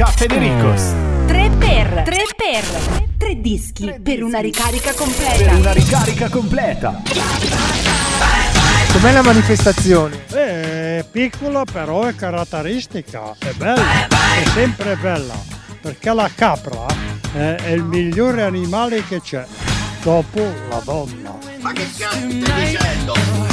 Caffè De Ricos. 3 per 3 per 3 dischi per una ricarica completa. Per una ricarica completa. Com'è la manifestazione? Eh, è piccola però è caratteristica, è bella, è sempre bella, perché la capra eh, è il migliore animale che c'è, dopo la donna. Ma che cazzo stai dicendo?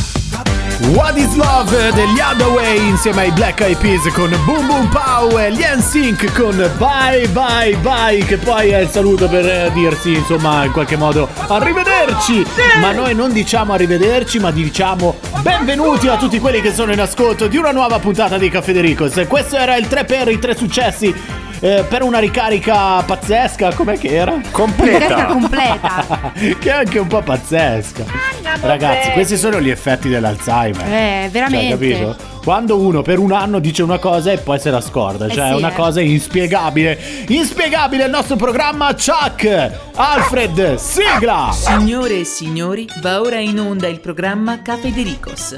What is Love degli Underway insieme ai Black Eyed Peas con Boom Boom Pow e gli NSYNC con Bye Bye Bye che poi è il saluto per eh, dirsi insomma in qualche modo arrivederci. Ma noi non diciamo arrivederci ma diciamo benvenuti a tutti quelli che sono in ascolto di una nuova puntata di Caffè De Ricos. Questo era il 3 per i tre successi eh, per una ricarica pazzesca com'è che era? Ricarica Completa. completa. che è anche un po' pazzesca ragazzi questi sono gli effetti dell'Alzheimer Eh, veramente. cioè, capito? Quando uno per un anno dice una cosa e poi se la scorda, Eh cioè è sì, una eh. cosa inspiegabile. Inspiegabile il nostro programma Chuck! Alfred, sigla! Signore e signori, va ora in onda il programma Caffè De Ricos.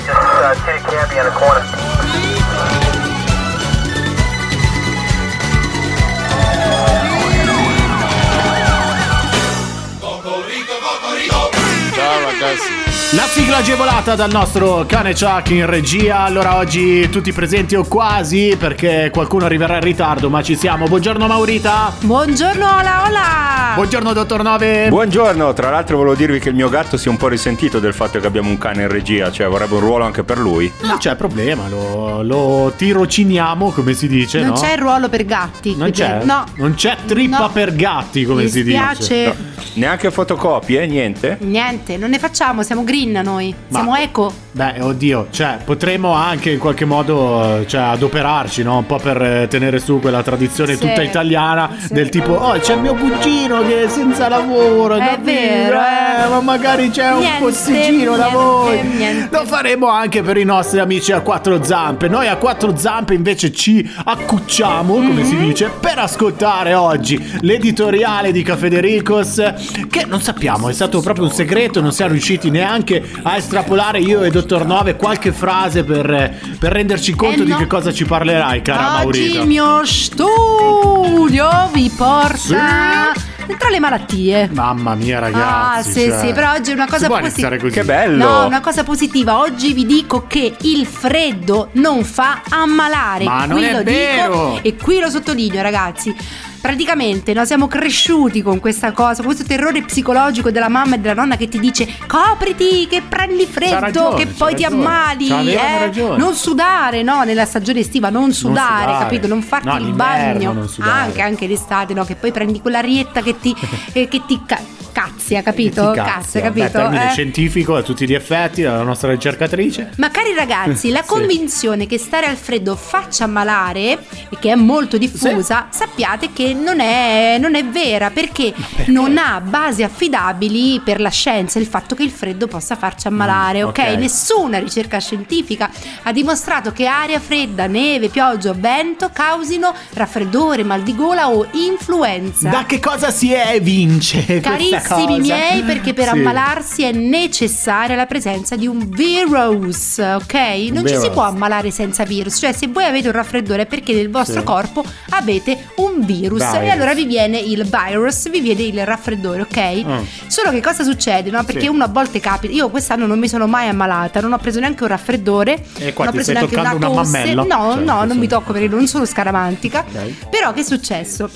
La sigla agevolata dal nostro cane Chuck in regia. Allora oggi tutti presenti o quasi perché qualcuno arriverà in ritardo, ma ci siamo. Buongiorno Maurita. Buongiorno, hola, hola. Buongiorno dottor Nove. Buongiorno, tra l'altro volevo dirvi che il mio gatto si è un po' risentito del fatto che abbiamo un cane in regia, cioè vorrebbe un ruolo anche per lui. non c'è problema, lo, lo tirociniamo come si dice, non no? c'è il ruolo per gatti. Non c'è? No. Non c'è trippa No. per gatti, come Mi si dice. dispiace. Neanche fotocopie, niente? Niente, non ne facciamo, siamo green noi. Ma- Siamo eco. Beh, oddio, cioè, potremmo anche in qualche modo eh, cioè, adoperarci, no? Un po' per eh, tenere su quella tradizione Sì. tutta italiana Sì. del tipo, oh, c'è il mio cugino che è senza lavoro, È capito? vero, eh. ma magari c'è Niente, un posticino da voi. niente. Lo faremo anche per i nostri amici a quattro zampe. Noi a quattro zampe invece ci accucciamo, come Mhm. si dice, per ascoltare oggi l'editoriale di Caffè De Ricos, che non sappiamo, è stato proprio un segreto, non siamo riusciti neanche a estrapolare io e Dottor Nove qualche frase per, per renderci conto Eh, di no. che cosa ci parlerai, cara Oggi Maurita. il mio studio vi porta tra le malattie. Mamma mia, ragazzi. ah, sì, cioè, sì, però oggi è una cosa positiva. Che bello! No, una cosa positiva. Oggi vi dico che il freddo non fa ammalare. Ma non qui è lo vero! dico e qui lo sottolineo, ragazzi. Praticamente no, siamo cresciuti con questa cosa, con questo terrore psicologico della mamma e della nonna che ti dice copriti, che prendi freddo, ragione, che poi ti ragione. ammali. Eh. Non sudare, no, nella stagione estiva, non sudare, sudare. capito? Non farti No, il bagno. non. Anche, anche l'estate, no? Che poi prendi quella rietta che ti, eh, che ti ca- cazzia, capito? Ti Cazzia, cazzia. capito? Beh, termine Eh? scientifico a tutti gli effetti, dalla nostra ricercatrice. Ma cari ragazzi, la Sì. convinzione che stare al freddo faccia ammalare e che è molto diffusa, sappiate che non è, non è vera perché, non ha basi affidabili per la scienza il fatto che il freddo possa farci ammalare, Mm, ok? ok. Nessuna ricerca scientifica ha dimostrato che aria fredda, neve, pioggia o vento causino raffreddore, mal di gola o influenza. Da che cosa si evince? questa Carissimi cosa? miei, perché per Sì. ammalarsi è necessaria la presenza di un virus, ok? Non ci si virus. può ammalare senza virus, cioè se voi avete un raffreddore è perché nel vostro Sì. corpo avete un virus Virus. e allora vi viene il virus, vi viene il raffreddore, ok? Mm. Solo che cosa succede, no? Perché Sì. uno a volte capita, io quest'anno non mi sono mai ammalata, non ho preso neanche un raffreddore, E qua non ho preso neanche una una tosse, mammello? no, Cioè, no, non questo- mi tocco perché non sono scaramantica. Ok. Però che è successo?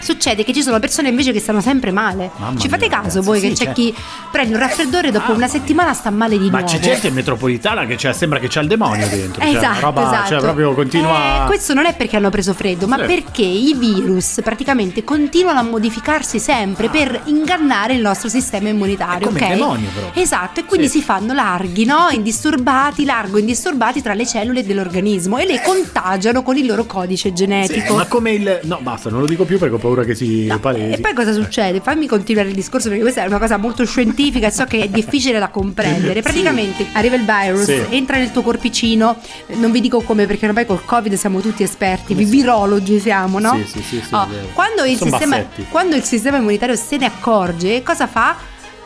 Succede che ci sono persone invece che stanno sempre male. Mamma Ci fate mia, caso ragazzi, voi sì, che c'è c'è. chi prende un raffreddore e dopo una settimana sta male di Ma nuovo. c'è gente in metropolitana che c'è- sembra che c'è il demonio dentro. Eh, cioè, esatto, roba, esatto. Cioè, proprio continua. Eh, questo non è perché hanno preso freddo, ma Sì. perché i virus praticamente continuano a modificarsi sempre per ingannare il nostro sistema immunitario. È come ok? il demonio, però. Esatto, e quindi Sì. si fanno larghi, no? Indisturbati, largo indisturbati tra le cellule dell'organismo e le contagiano con il loro codice genetico. ma come il. No, basta, non lo dico più perché ho paura che si No, palesi. E poi cosa succede? Fammi continuare il discorso perché questa è una cosa molto scientifica e so che è difficile da comprendere. Praticamente arriva il virus, Sì. entra nel tuo corpicino, non vi dico come perché ormai col Covid siamo tutti esperti, vi virologi siamo, no? Sì, sì, sì, sì, Oh, quando, il sistema, quando il sistema immunitario se ne accorge, cosa fa?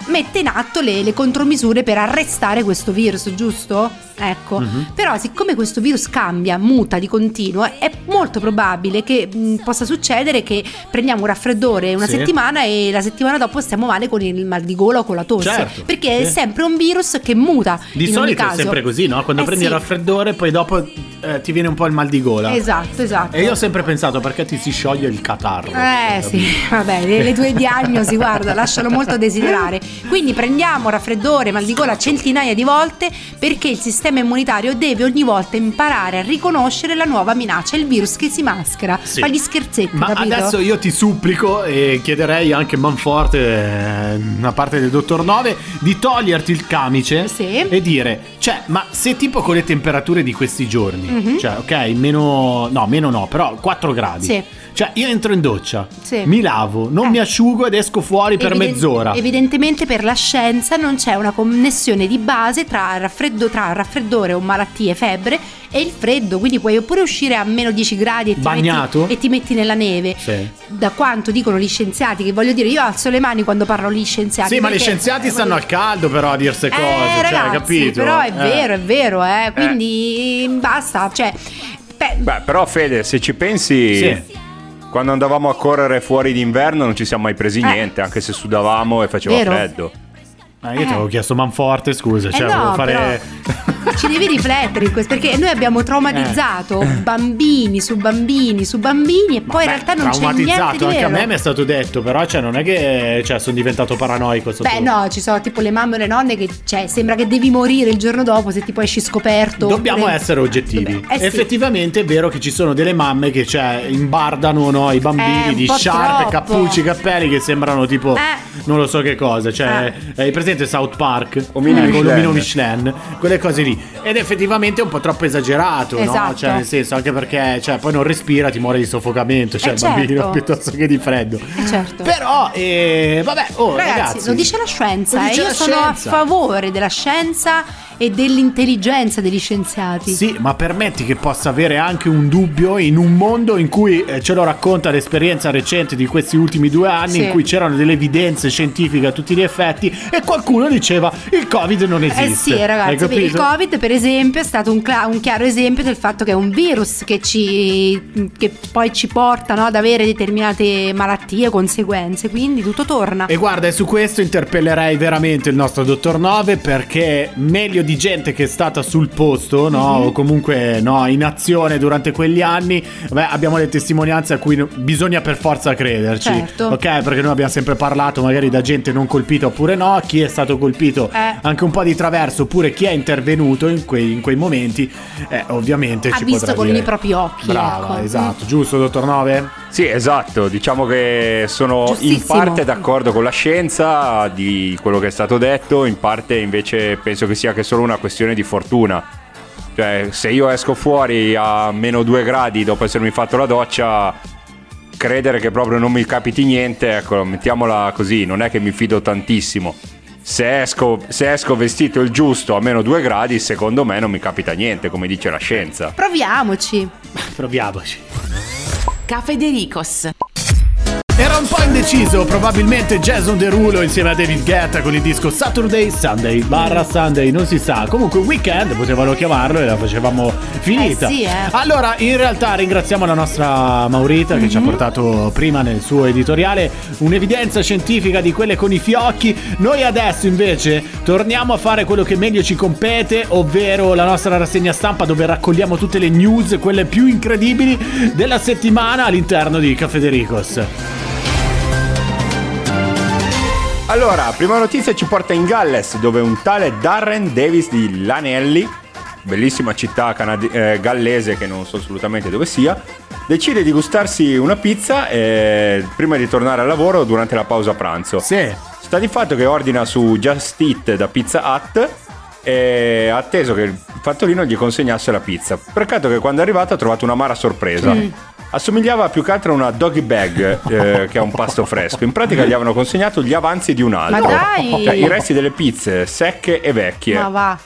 Mette in atto le, le contromisure per arrestare questo virus, giusto? Ecco, Mhm. però siccome questo virus cambia, muta di continuo, è molto probabile che mh, possa succedere che prendiamo un raffreddore una Sì. settimana e la settimana dopo stiamo male con il mal di gola o con la tosse. Certo, perché è sì. sempre un virus che muta. Di solito è sempre così, no? Quando Eh prendi sì. il raffreddore, poi dopo eh, ti viene un po' il mal di gola. Esatto, esatto. E io ho sempre pensato perché ti si scioglie il catarro. Eh sì, vabbè, le, le tue diagnosi, guarda, lasciano molto a desiderare. Quindi prendiamo raffreddore, mal di gola centinaia di volte perché il sistema immunitario deve ogni volta imparare a riconoscere la nuova minaccia, il virus che si maschera. Sì. Fa gli scherzetti, Ma capito? adesso io ti supplico e chiederei anche Manforte, eh, una parte del dottor Nove, di toglierti il camice Sì. e dire, cioè, ma se tipo con le temperature di questi giorni, Mhm. cioè, ok, meno, no, meno no, però 4 gradi. Sì. Cioè, io entro in doccia, Sì. mi lavo, non Eh. mi asciugo ed esco fuori per Eviden- mezz'ora. Evidentemente per la scienza non c'è una connessione di base tra, raffreddo- tra raffreddore o malattie, febbre e il freddo, quindi puoi oppure uscire a meno 10 gradi e ti, Bagnato? metti, e ti metti nella neve. Sì. Da quanto dicono gli scienziati, che voglio dire, io alzo le mani quando parlo agli scienziati. Sì, ma gli scienziati eh, stanno al caldo però a dirse cose, eh, cioè, ragazzi, capito? Però è Eh. vero, è vero, eh. Quindi basta, cioè. beh, Beh, però Fede, se ci pensi, Sì. Quando andavamo a correre fuori d'inverno non ci siamo mai presi Eh. niente, anche se sudavamo e faceva Vero. freddo. Eh, io ti Eh. avevo chiesto Manforte, scusa, Eh cioè, no, volevo fare... Ci devi riflettere in questo perché noi abbiamo traumatizzato Eh. bambini su bambini su bambini e poi in realtà non c'è niente di traumatizzato anche a me mi è stato detto, però cioè non è che cioè, sono diventato paranoico sotto- Beh no, ci sono tipo le mamme o le nonne che cioè, sembra che devi morire il giorno dopo se tipo esci scoperto. Dobbiamo oppure- essere oggettivi. Dobbiamo- eh sì. Effettivamente è vero che ci sono delle mamme che cioè, imbardano no, i bambini Eh, di sciarpe, cappucci, cappelli che sembrano tipo Eh. non lo so che cosa. Cioè, hai presente South Park? Omino Eh, con Michelin. l'omino Michelin, quelle cose lì. Ed effettivamente è un po' troppo esagerato, no? Esatto. Cioè, nel senso, anche perché cioè, poi non respira, ti muore di soffocamento, cioè Eh, il bambino certo. piuttosto che di freddo. Eh, certo. Però, eh, vabbè, oh, Ragazzi, ragazzi, lo dice la scienza, dice io la sono scienza. a favore della scienza e dell'intelligenza degli scienziati. Sì, ma permetti che possa avere anche un dubbio in un mondo in cui eh, ce lo racconta l'esperienza recente di questi ultimi due anni, Sì. in cui c'erano delle evidenze scientifiche a tutti gli effetti e qualcuno diceva il Covid non esiste. Eh sì, ragazzi, il Covid per esempio è stato un, cla- un chiaro esempio del fatto che è un virus che, ci, che poi ci porta no, ad avere determinate malattie, conseguenze, quindi tutto torna. E guarda, e su questo interpellerei veramente il nostro dottor Nove perché meglio di gente che è stata sul posto, no? Mhm. O comunque no, in azione durante quegli anni, beh, abbiamo le testimonianze a cui bisogna per forza crederci. Certo. Ok, perché noi abbiamo sempre parlato magari da gente non colpita oppure no, chi è stato colpito Eh. anche un po' di traverso oppure chi è intervenuto in quei, in quei momenti, eh, ovviamente Ha ci visto con dire- i propri occhi, Brava, ecco. esatto, giusto dottor Nove? Sì, esatto, diciamo che sono in parte d'accordo con la scienza di quello che è stato detto, in parte invece penso che sia che solo una questione di fortuna. Cioè, se io esco fuori a meno due gradi dopo essermi fatto la doccia, credere che proprio non mi capiti niente, ecco, mettiamola così, non è che mi fido tantissimo. Se esco, se esco vestito il giusto a meno due gradi, secondo me non mi capita niente, come dice la scienza. Proviamoci. Proviamoci. Cafedericos. Era un po' indeciso, probabilmente Jason Derulo insieme a David Guetta con il disco Saturday Sunday barra Sunday, non si sa. Comunque Weekend potevano chiamarlo e la facevamo finita. Eh sì, eh. Allora, in realtà ringraziamo la nostra Maurita che ci ha Mhm. portato prima nel suo editoriale un'evidenza scientifica di quelle con i fiocchi. Noi adesso invece torniamo a fare quello che meglio ci compete, ovvero la nostra rassegna stampa dove raccogliamo tutte le news, quelle più incredibili della settimana all'interno di Cafedericos. Allora, prima notizia ci porta in Galles, dove un tale Darren Davis di Lanelli, bellissima città canadi- eh, gallese che non so assolutamente dove sia, decide di gustarsi una pizza eh, prima di tornare al lavoro durante la pausa pranzo. Sì. Sta di fatto che ordina su Just Eat da Pizza Hut e ha atteso che il fattorino gli consegnasse la pizza. Peccato che quando è arrivato ha trovato un'amara sorpresa. Assomigliava più che altro a una doggy bag eh, che a un pasto fresco. In pratica gli avevano consegnato gli avanzi di un altro. Ma dai! Cioè, I resti delle pizze secche e vecchie. Ma va.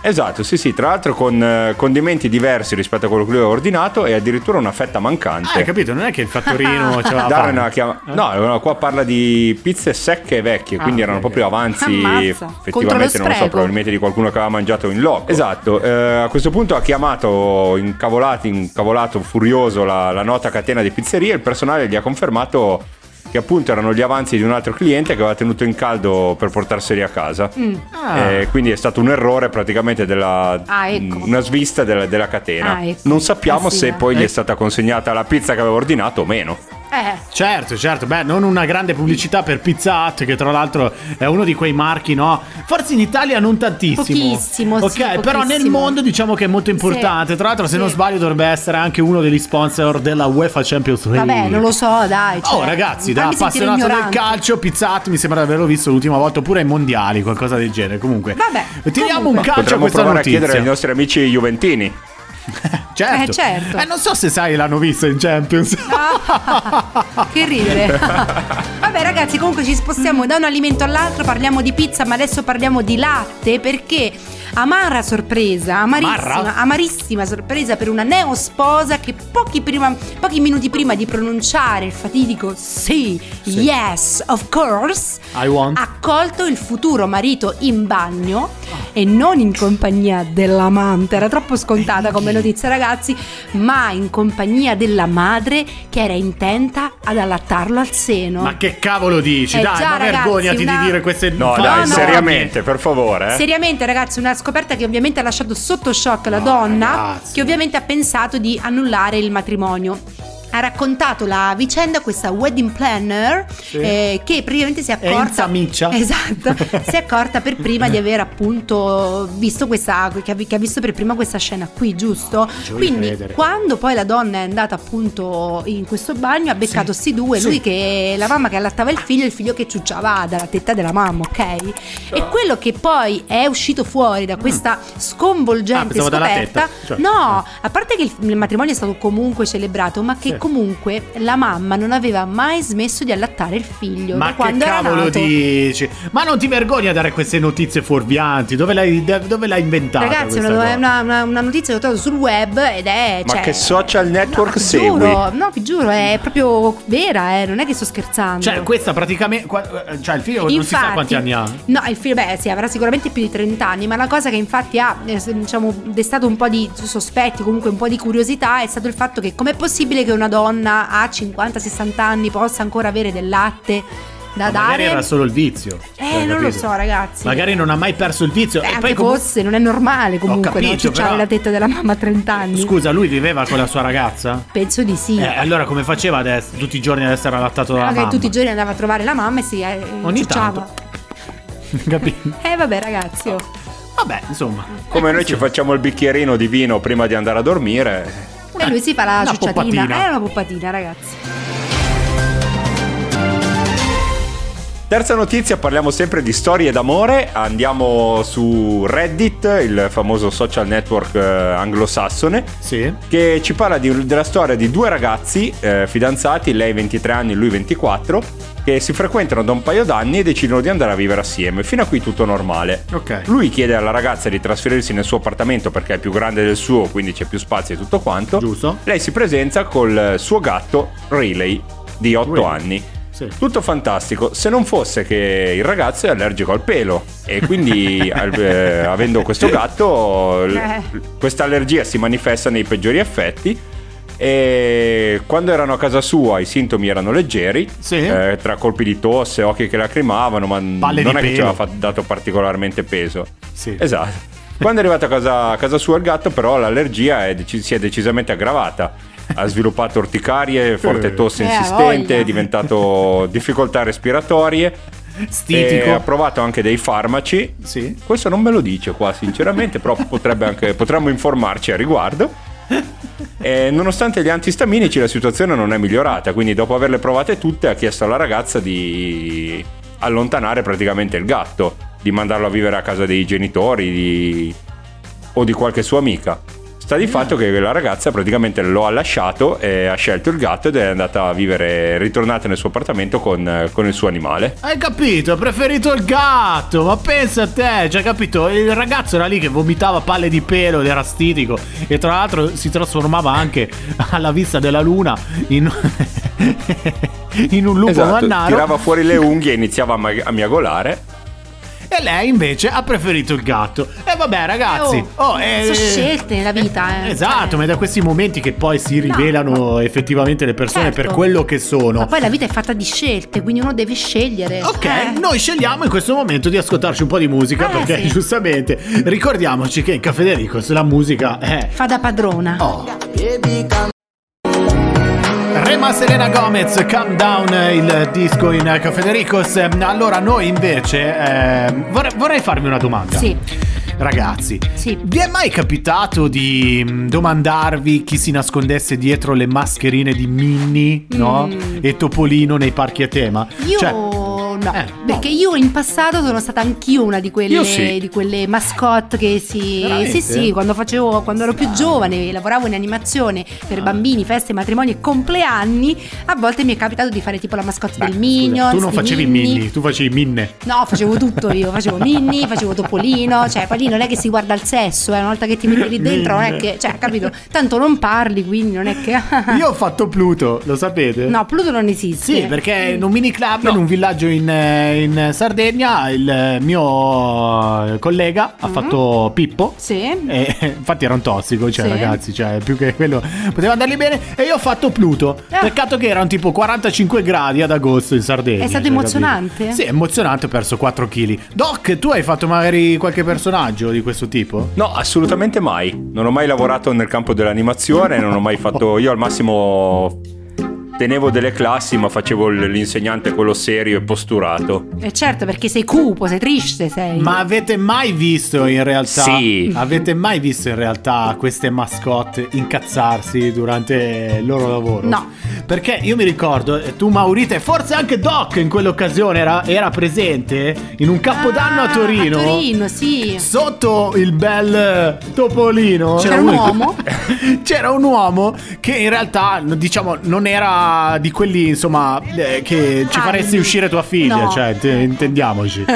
Esatto, sì, sì, tra l'altro con eh, condimenti diversi rispetto a quello che lui aveva ordinato e addirittura una fetta Ah, mancante. hai capito? Non è che il fattorino ce l'ha ha chiama- No, no, qua parla di pizze secche e vecchie, quindi Ah, erano ok, proprio avanzi. Ammazza. Effettivamente, non lo so, probabilmente di qualcuno che aveva mangiato in loco. Esatto, eh, a questo punto ha chiamato incavolato, incavolato furioso la, la nota catena di pizzerie. Il personale gli ha confermato che appunto erano gli avanzi di un altro cliente che aveva tenuto in caldo per portarseli a casa. Ah. Eh, quindi è stato un errore praticamente della Ah, ecco. una svista della, della catena. Ah, ecco. Non sappiamo Ah, sì, se eh. poi gli è Eh. stata consegnata la pizza che aveva ordinato o meno. Eh, Certo, certo, beh, non una grande pubblicità per Pizza Hut, che tra l'altro è uno di quei marchi, no? Forse in Italia non tantissimo. Pochissimo, Ok, sì, però nel mondo diciamo che è molto importante. Tra l'altro, se sì. non sbaglio, dovrebbe essere anche uno degli sponsor della UEFA Champions League. vabbè, non lo so, dai. Oh cioè, ragazzi, da appassionato del calcio, Pizza Hut mi sembra di averlo visto l'ultima volta, oppure ai mondiali, qualcosa del genere. Comunque, Vabbè, tiriamo comunque. un calcio a Potremmo questa provare notizia. a chiedere ai nostri amici juventini. Certo. Eh, certo. Eh, non so se sai, l'hanno vista in Champions. Ah, che ridere. Vabbè ragazzi, comunque ci spostiamo da un alimento all'altro, parliamo di pizza, ma adesso parliamo di latte perché amara sorpresa, amarissima, Amarra? amarissima sorpresa per una neosposa che pochi, prima- pochi minuti prima di pronunciare il fatidico sì, yes, of course, I want. ha accolto il futuro marito in bagno e non in compagnia dell'amante, era troppo scontata come notizia ragazzi, ma in compagnia della madre che era intenta ad allattarlo al seno. Ma che cavolo dici? Eh Dai, già, ma ragazzi, vergognati una- di dire queste No, infami dai, no. seriamente, per favore. Eh? Seriamente ragazzi, una scoperta che ovviamente ha lasciato sotto shock la No, donna, ragazzi. che ovviamente ha pensato di annullare il matrimonio. Ha raccontato la vicenda questa wedding planner eh, che praticamente si è Enza accorta Miccia. Esatto, si è accorta per prima di aver appunto visto questa che ha, visto per prima questa scena qui, giusto? Vuoi Quindi credere. quando poi la donna è andata appunto in questo bagno ha beccato sti due, sì. lui che la mamma che allattava il figlio e il figlio che ciucciava dalla tetta della mamma, ok? E quello che poi è uscito fuori da questa Ah, sconvolgente dalla scoperta, cioè. no, a parte che il, matrimonio è stato comunque celebrato, ma che Sì. Comunque la mamma non aveva mai smesso di allattare il figlio Ma da che quando era cavolo dici? Ma non ti vergogni a dare queste notizie fuorvianti? Dove l'hai, dove l'hai inventata? Ragazzi, una, una, una- una notizia che ho trovato sul web ed è. Ma cioè, che social network vi segui? Giuro, no, vi giuro, è proprio vera, eh, non è che sto scherzando. Cioè, questa praticamente. eh, Cioè, il figlio non si sa quanti anni ha. No, il figlio, beh, sì, avrà sicuramente più di 30 anni, ma la cosa che infatti ha, eh, diciamo, destato un po' di sospetti, comunque un po' di curiosità, è stato il fatto che com'è possibile che una donna a 50-60 anni possa ancora avere del latte da Ma magari dare? era solo il vizio. Eh, Hai non lo capito? so, ragazzi. Magari non ha mai perso il vizio. Beh, e poi comunque- fosse, non è normale comunque, capito, no? Ciucciare però- la tetta della mamma a 30 anni. Scusa, lui viveva con la sua ragazza? Penso di sì. Eh, allora come faceva adesso, tutti i giorni ad essere allattato dalla Magari mamma? tutti i giorni andava a trovare la mamma e si eh, Ogni ciucciava. Capito? Eh vabbè ragazzi, oh. Vabbè, insomma. Come noi ci facciamo il bicchierino di vino prima di andare a dormire. E lui si fa la Una ciucciatina. È una poppatina, ragazzi. Terza notizia, parliamo sempre di storie d'amore. Andiamo su Reddit, il famoso social network eh, anglosassone. Sì. che ci parla di- della storia di due ragazzi eh, fidanzati, lei 23 anni, lui 24, che si frequentano da un paio d'anni e decidono di andare a vivere assieme. Fino a qui tutto normale. Ok. Lui chiede alla ragazza di trasferirsi nel suo appartamento perché è più grande del suo, quindi c'è più spazio e tutto quanto. Giusto. Lei si presenta col suo gatto Riley di 8 Riley. anni. Sì. Tutto fantastico, se non fosse che il ragazzo è allergico al pelo e quindi eh, avendo questo gatto Eh. questa allergia si manifesta nei peggiori effetti e quando erano a casa sua i sintomi erano leggeri, Sì. eh, tra colpi di tosse, occhi che lacrimavano, ma Palle non è che ci pelo. aveva dato particolarmente peso. Sì. Esatto. Quando è arrivato a casa, a casa sua il gatto, però l'allergia è si è decisamente aggravata. Ha sviluppato orticarie, forte tosse Eh, insistente, è diventato difficoltà respiratorie. E Stitico. ha provato anche dei farmaci. Sì. Questo non me lo dice qua, sinceramente, però potrebbe anche, potremmo informarci a riguardo. E nonostante gli antistaminici, la situazione non è migliorata. Quindi, dopo averle provate tutte, ha chiesto alla ragazza di allontanare praticamente il gatto, di mandarlo a vivere a casa dei genitori di- o di qualche sua amica. Sta di fatto che la ragazza praticamente lo ha lasciato e ha scelto il gatto ed è andata a vivere, è ritornata nel suo appartamento con, con il suo animale. Hai capito? Ha preferito il gatto, ma pensa a te, cioè capito? Il ragazzo era lì che vomitava palle di pelo ed era stitico e tra l'altro si trasformava anche alla vista della luna in, in un lupo Esatto, mannaro. tirava fuori le unghie e iniziava a, ma- a miagolare. E lei invece ha preferito il gatto. E vabbè ragazzi, Oh, oh, eh, sono scelte nella vita, eh. Esatto, Cioè, ma è da questi momenti che poi si rivelano effettivamente le persone certo. per quello che sono. Ma poi la vita è fatta di scelte, quindi uno deve scegliere. Ok, Eh. noi scegliamo in questo momento di ascoltarci un po' di musica Eh, perché sì. giustamente ricordiamoci che in Caffè Dericos la musica è Fa da padrona. Oh. Rema Selena Gomez, Calm Down, il disco in Caffè Dericos. Allora noi invece eh, vorrei, vorrei farvi una domanda. Sì. Ragazzi, Sì. vi è mai capitato di mm, domandarvi chi si nascondesse dietro le mascherine di Minnie no? Mm. e Topolino nei parchi a tema? Io Cioè, no, eh, perché no. io in passato sono stata anch'io una di quelle, sì. di quelle mascotte che si... Veramente? Sì, sì, quando facevo, quando ero più giovane, lavoravo in animazione Ah. per bambini, feste, matrimoni e compleanni, a volte mi è capitato di fare tipo la mascotte Beh, del scusa, Minions. tu non facevi Minnie. Minnie, tu facevi Minne. No, facevo tutto io, facevo Minnie, facevo Topolino, cioè poi lì non è che si guarda il sesso, eh, una volta che ti metti lì dentro non è che, cioè, capito? Tanto non parli, quindi non è che... Io ho fatto Pluto, lo sapete? No, Pluto non esiste. Sì, perché in un mini club in un villaggio in, in Sardegna il mio collega ha fatto Pippo. Sì. E, infatti era un tossico, cioè Sì. ragazzi, cioè più che quello poteva andargli bene. E io ho fatto Pluto. Ah. Peccato che erano tipo 45 gradi ad agosto in Sardegna. È stato cioè, emozionante? capito? Sì, emozionante, ho perso 4 kg. Doc, tu hai fatto magari qualche personaggio di questo tipo? No, assolutamente mai. Non ho mai lavorato nel campo dell'animazione, non ho mai fatto. Io al massimo tenevo delle classi, ma facevo l'insegnante quello serio e posturato. Eh certo, perché sei cupo, sei triste, sei. Ma avete mai visto in realtà? Sì. Avete mai visto in realtà queste mascotte incazzarsi durante il loro lavoro? No. Perché io mi ricordo, eh, tu Maurita e forse anche Doc in quell'occasione era, era presente in un capodanno a Ah, Torino. A Torino, sì. Sotto il bel eh, Topolino C'era un uomo? C'era un uomo che in realtà diciamo non era di quelli insomma eh, che ci faresti uscire tua figlia, No. cioè te- intendiamoci.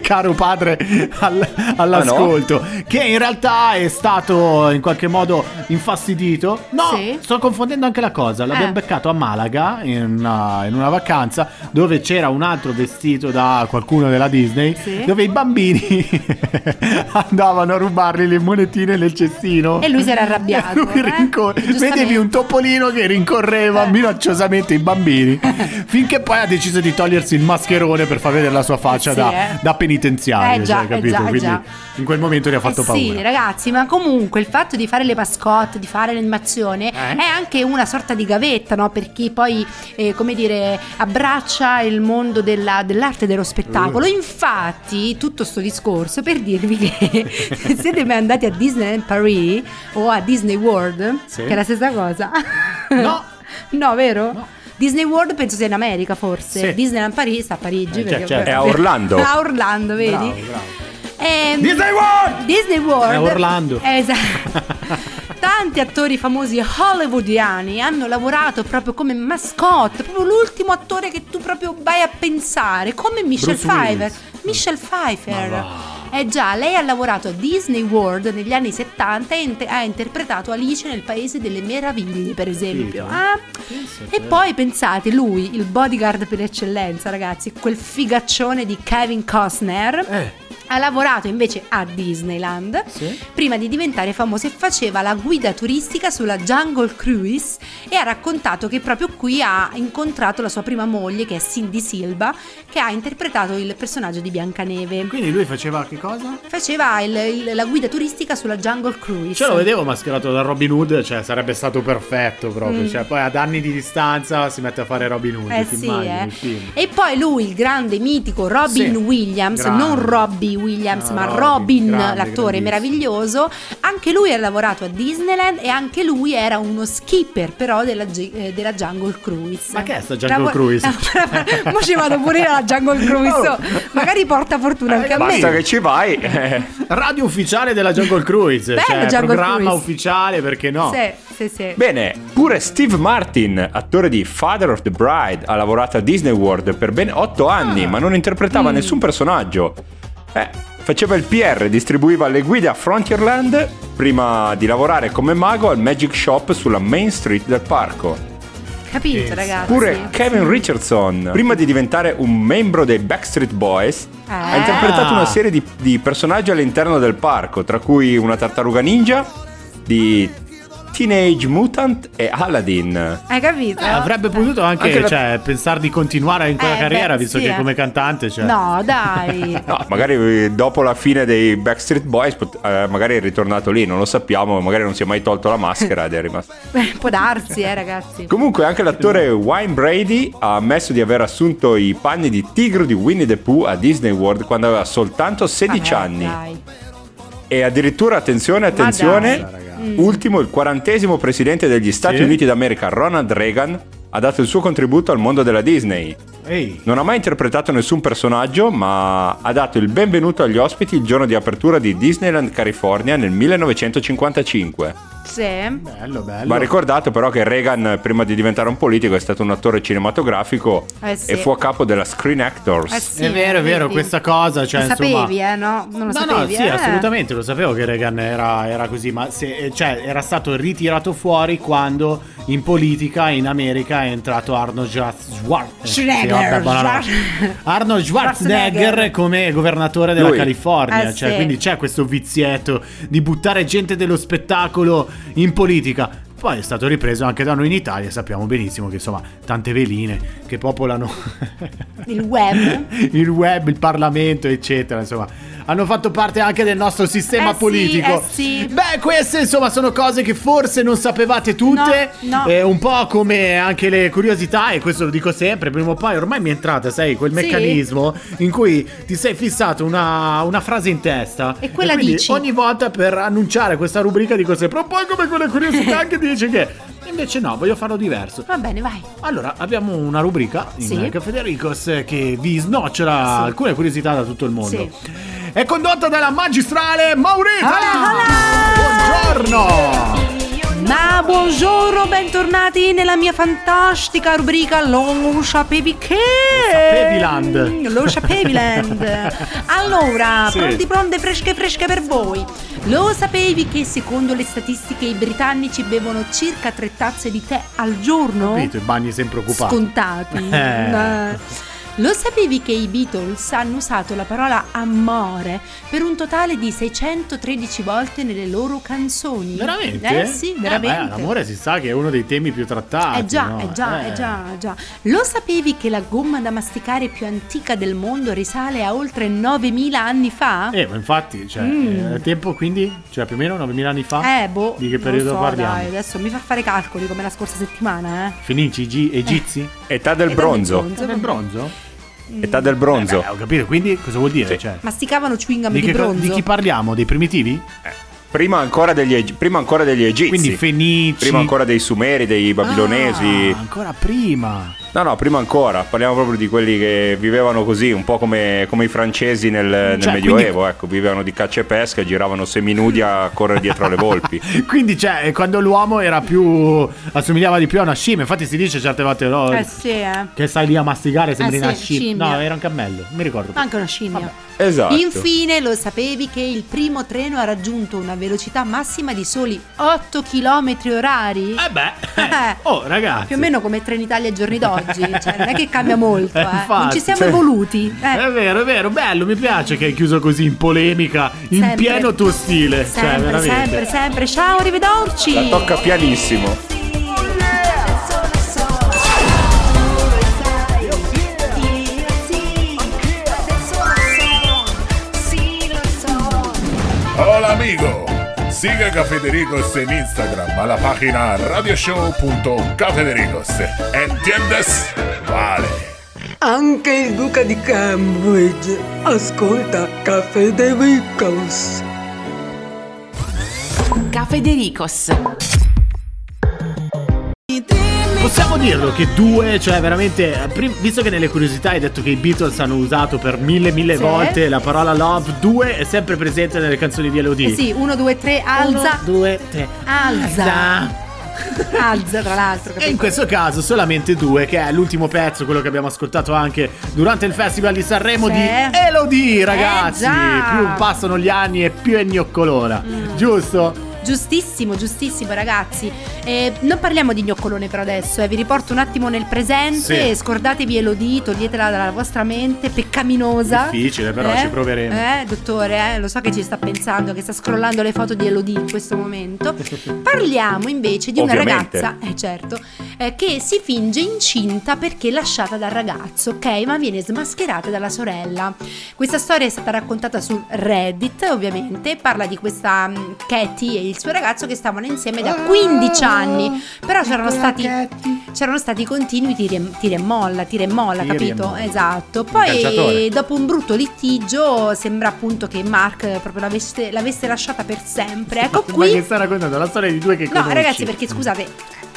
Caro padre al- all'ascolto, che in realtà è stato in qualche modo infastidito. No, Sì. sto confondendo anche la cosa. L'abbiamo Eh. beccato a Malaga in una, in una vacanza dove c'era un altro vestito da qualcuno della Disney Sì. dove i bambini andavano a rubargli le monetine nel cestino. E lui si era arrabbiato, Lui eh? rincor- Giustamente. Vedevi un topolino che rincorreva Eh. minacciosamente i bambini finché poi ha deciso di togliersi il mascherone per far vedere la sua faccia Sì, da, eh. da penitenziario. Eh già, cioè, eh capito? già, eh Quindi già. in quel momento gli ha fatto Eh paura. Sì, ragazzi, ma comunque il fatto di fare le mascotte, di fare l'animazione è anche una sorta di gavetta, no? Per chi poi, come dire, abbraccia il mondo della- dell'arte dello spettacolo. Uh. Infatti, tutto sto discorso per dirvi che se siete mai andati a Disneyland Paris o a Disney World, Sì. che è la stessa cosa. No. no, vero? No. Disney World penso sia in America forse. Sì. Disneyland Paris sta a Parigi. Eh, certo. È a Orlando. A Orlando, vedi? Bravo, bravo. Ehm, Disney World! Disney World È Orlando. Esatto. Tanti attori famosi hollywoodiani hanno lavorato proprio come mascotte, proprio l'ultimo attore che tu proprio vai a pensare, come Michelle Bruce Pfeiffer. Willis. Michelle Pfeiffer. Eh già, lei ha lavorato a Disney World negli anni 70 e inter- ha interpretato Alice nel Paese delle Meraviglie, per esempio. Ah, E poi pensate, lui, il bodyguard per eccellenza, ragazzi, quel figaccione di Kevin Costner. Eh, Ha lavorato invece a Disneyland Sì. prima di diventare famoso e faceva la guida turistica sulla Jungle Cruise e ha raccontato che proprio qui ha incontrato la sua prima moglie che è Cindy Silva che ha interpretato il personaggio di Biancaneve. quindi lui faceva che cosa? Faceva il- il- la guida turistica sulla Jungle Cruise. Cioè lo vedevo mascherato da Robin Hood, cioè sarebbe stato perfetto proprio, Mm. cioè poi ad anni di distanza si mette a fare Robin Hood, Eh sì, immagini eh. E poi lui, il grande mitico Robin Sì, Williams, grande. non Robbie Williams, Ah, ma Robin, Robin, grande, l'attore meraviglioso. Anche lui ha lavorato a Disneyland e anche lui era uno skipper, però della, eh, della Jungle Cruise. Ma che è sta Jungle Bravo- Cruise? Mo ci vado pure alla Jungle Cruise. Oh. Magari porta fortuna anche a Basta me. che ci vai. eh. Radio ufficiale della Jungle Cruise. Bello cioè, Jungle programma Cruise. ufficiale, perché no? Sì, sì, sì. Bene, pure Steve Martin, attore di Father of the Bride, ha lavorato a Disney World per ben 8 anni, Ah. ma non interpretava Mm. nessun personaggio. Eh, faceva il PR, distribuiva le guide a Frontierland prima di lavorare come mago al Magic Shop sulla Main Street del parco. Capito, ragazzi? Pure Kevin Richardson, prima di diventare un membro dei Backstreet Boys, ha Eh. interpretato una serie di, di personaggi all'interno del parco, tra cui una tartaruga ninja di Teenage Mutant e Aladdin. Hai capito? Eh, avrebbe potuto anche, Anche la- cioè, pensare di continuare in quella Eh, carriera, beh, visto sì, che eh. come cantante, cioè. No, dai. No, magari eh, dopo la fine dei Backstreet Boys, pot- eh, magari è ritornato lì, non lo sappiamo, magari non si è mai tolto la maschera ed è rimasto. Beh, Può darsi, eh, ragazzi. Comunque anche l'attore Wayne Brady ha ammesso di aver assunto i panni di tigro di Winnie the Pooh a Disney World quando aveva soltanto 16 Vabbè, anni. dai. E addirittura, attenzione, attenzione, raga. ultimo, il quarantesimo presidente degli Stati Sì. Uniti d'America, Ronald Reagan, ha dato il suo contributo al mondo della Disney. Ehi. Non ha mai interpretato nessun personaggio, ma ha dato il benvenuto agli ospiti il giorno di apertura di Disneyland California nel 1955. Sì. Bello, bello. Va ricordato però che Reagan, prima di diventare un politico, è stato un attore cinematografico Eh sì. e fu a capo della Screen Actors. Eh sì, È vero, è vero, questa cosa, cioè, lo insomma... sapevi, eh, no? Non lo No, sapevi, no, sì, eh? assolutamente, lo sapevo che Reagan era, era così, ma se- eh, cioè, era stato ritirato fuori quando in politica in America è entrato Arnold Schwarzenegger. Schwarzenegger. Arnold Schwarzenegger Schwarzenegger. come governatore della Lui. California, Eh, cioè, sì. quindi c'è questo vizietto di buttare gente dello spettacolo in politica. Poi è stato ripreso anche da noi in Italia, sappiamo benissimo che insomma tante veline che popolano Il web. il web, il Parlamento, eccetera, insomma, hanno fatto parte anche del nostro sistema Eh sì, politico. eh sì. Beh, queste insomma sono cose che forse non sapevate tutte, No, no. Eh, un po' come anche le curiosità, e questo lo dico sempre, prima o poi ormai mi è entrata, sai, quel Sì. meccanismo in cui ti sei fissato una, una frase in testa E quella quindi dici. ogni volta per annunciare questa rubrica dico sempre, un po' come quelle curiosità che dice che... Invece no, voglio farlo diverso. Va bene, vai. Allora, abbiamo una rubrica in Sì. Federicos che vi snocciola Sì. alcune curiosità da tutto il mondo. Sì. È condotta dalla magistrale Maurita! Hola, Buongiorno! Ma buongiorno, bentornati nella mia fantastica rubrica Lo sapevi che? Lo sapeviland. allora, Sì. pronti pronte, fresche fresche per voi. Lo sapevi che secondo le statistiche i britannici bevono circa tre tazze di tè al giorno? Capito, i bagni sempre occupati. Scontati. Eh. Eh. Lo sapevi che i Beatles hanno usato la parola amore per un totale di 613 volte nelle loro canzoni? Veramente? Eh sì, veramente. Eh beh, l'amore si sa che è uno dei temi più trattati. Eh già, no? eh già, Eh. eh già, già. Lo sapevi che la gomma da masticare più antica del mondo risale a oltre 9000 anni fa? Eh, ma infatti, cioè, Mm. eh, tempo quindi, cioè più o meno 9000 anni fa? Eh, boh. Di che periodo so, parliamo? Dai, adesso mi fa fare calcoli come la scorsa settimana, eh. Fenici, Egi- egizi? Età del Età del bronzo. bronzo. Nel bronzo? Età del bronzo. Eh, ho capito, quindi cosa vuol dire? Sì. Cioè, Masticavano chewing gum di, di, che, bronzo. di chi parliamo? Dei primitivi? Prima ancora degli, Eg- prima ancora degli egizi. Quindi Fenici. prima ancora dei sumeri, dei babilonesi. Ah, ancora prima. No, no, prima ancora. Parliamo proprio di quelli che vivevano così, un po' come, come i francesi nel, nel Cioè, Medioevo. Ecco, vivevano di caccia e pesca e giravano seminudi a correre dietro alle volpi. Quindi, cioè, quando l'uomo era più. assomigliava di più a una scimmia. Infatti, si dice certe volte no, Eh sì, eh. che stai lì a masticare, sembri Eh una sì, scimmia. scimmia. No, era un cammello. Non mi ricordo. più. Anche una scimmia. Esatto. Infine, lo sapevi che il primo treno ha raggiunto una velocità massima di soli 8 km orari? Eh beh. Eh. Oh, ragazzi. Più o meno come Trenitalia ai giorni d'oggi, cioè non è che cambia molto, Eh, eh. non infatti, ci siamo cioè- evoluti. eh. È vero, è vero, bello, mi piace che hai chiuso così in polemica, in Sempre. pieno tuo stile. cioè, Sempre, veramente. sempre, sempre. Ciao, arrivederci. La tocca pianissimo. Siga Cafedericos en Instagram a la página radioshow.cafedericos. ¿Entiendes? Vale. Anche il duca di Cambridge ascolta Caffè De Ricos. Caffè De Ricos. Possiamo dirlo che due, cioè veramente, eh, visto che nelle curiosità hai detto che i Beatles hanno usato per mille mille Sì. volte la parola love, due è sempre presente nelle canzoni di Elodie. Eh sì, uno, due, tre, alza. Uno, due, tre. Alza. Alza, tra l'altro. E capito? in questo caso solamente due, che è l'ultimo pezzo, quello che abbiamo ascoltato anche durante il Festival di Sanremo Sì. di Elodie, ragazzi. Eh, già. Mm. più passano gli anni e più è gnoccolona, giusto? Giustissimo, giustissimo ragazzi. Eh, non parliamo di gnoccolone per adesso, eh. vi riporto un attimo nel presente. Sì. Scordatevi Elodie, toglietela dalla vostra mente, peccaminosa. Difficile, però Eh? ci proveremo. Eh, dottore, eh, lo so che ci sta pensando, che sta scrollando le foto di Elodie in questo momento. Parliamo invece di una ragazza, eh certo, eh, che si finge incinta perché lasciata dal ragazzo, ok? Ma viene smascherata dalla sorella. Questa storia è stata raccontata su Reddit, ovviamente. Parla di questa mm, Katie e il suo ragazzo che stavano insieme da 15 anni. Però c'erano stati, c'erano stati continui tiri e, tira e molla, tira e molla, capito? molla. Esatto. Poi dopo un brutto litigio sembra appunto che Mark proprio l'avesse, l'avesse lasciata per sempre. Ecco Ma qui. che stai raccontando? La storia di due che No, conosci. ragazzi, perché scusate,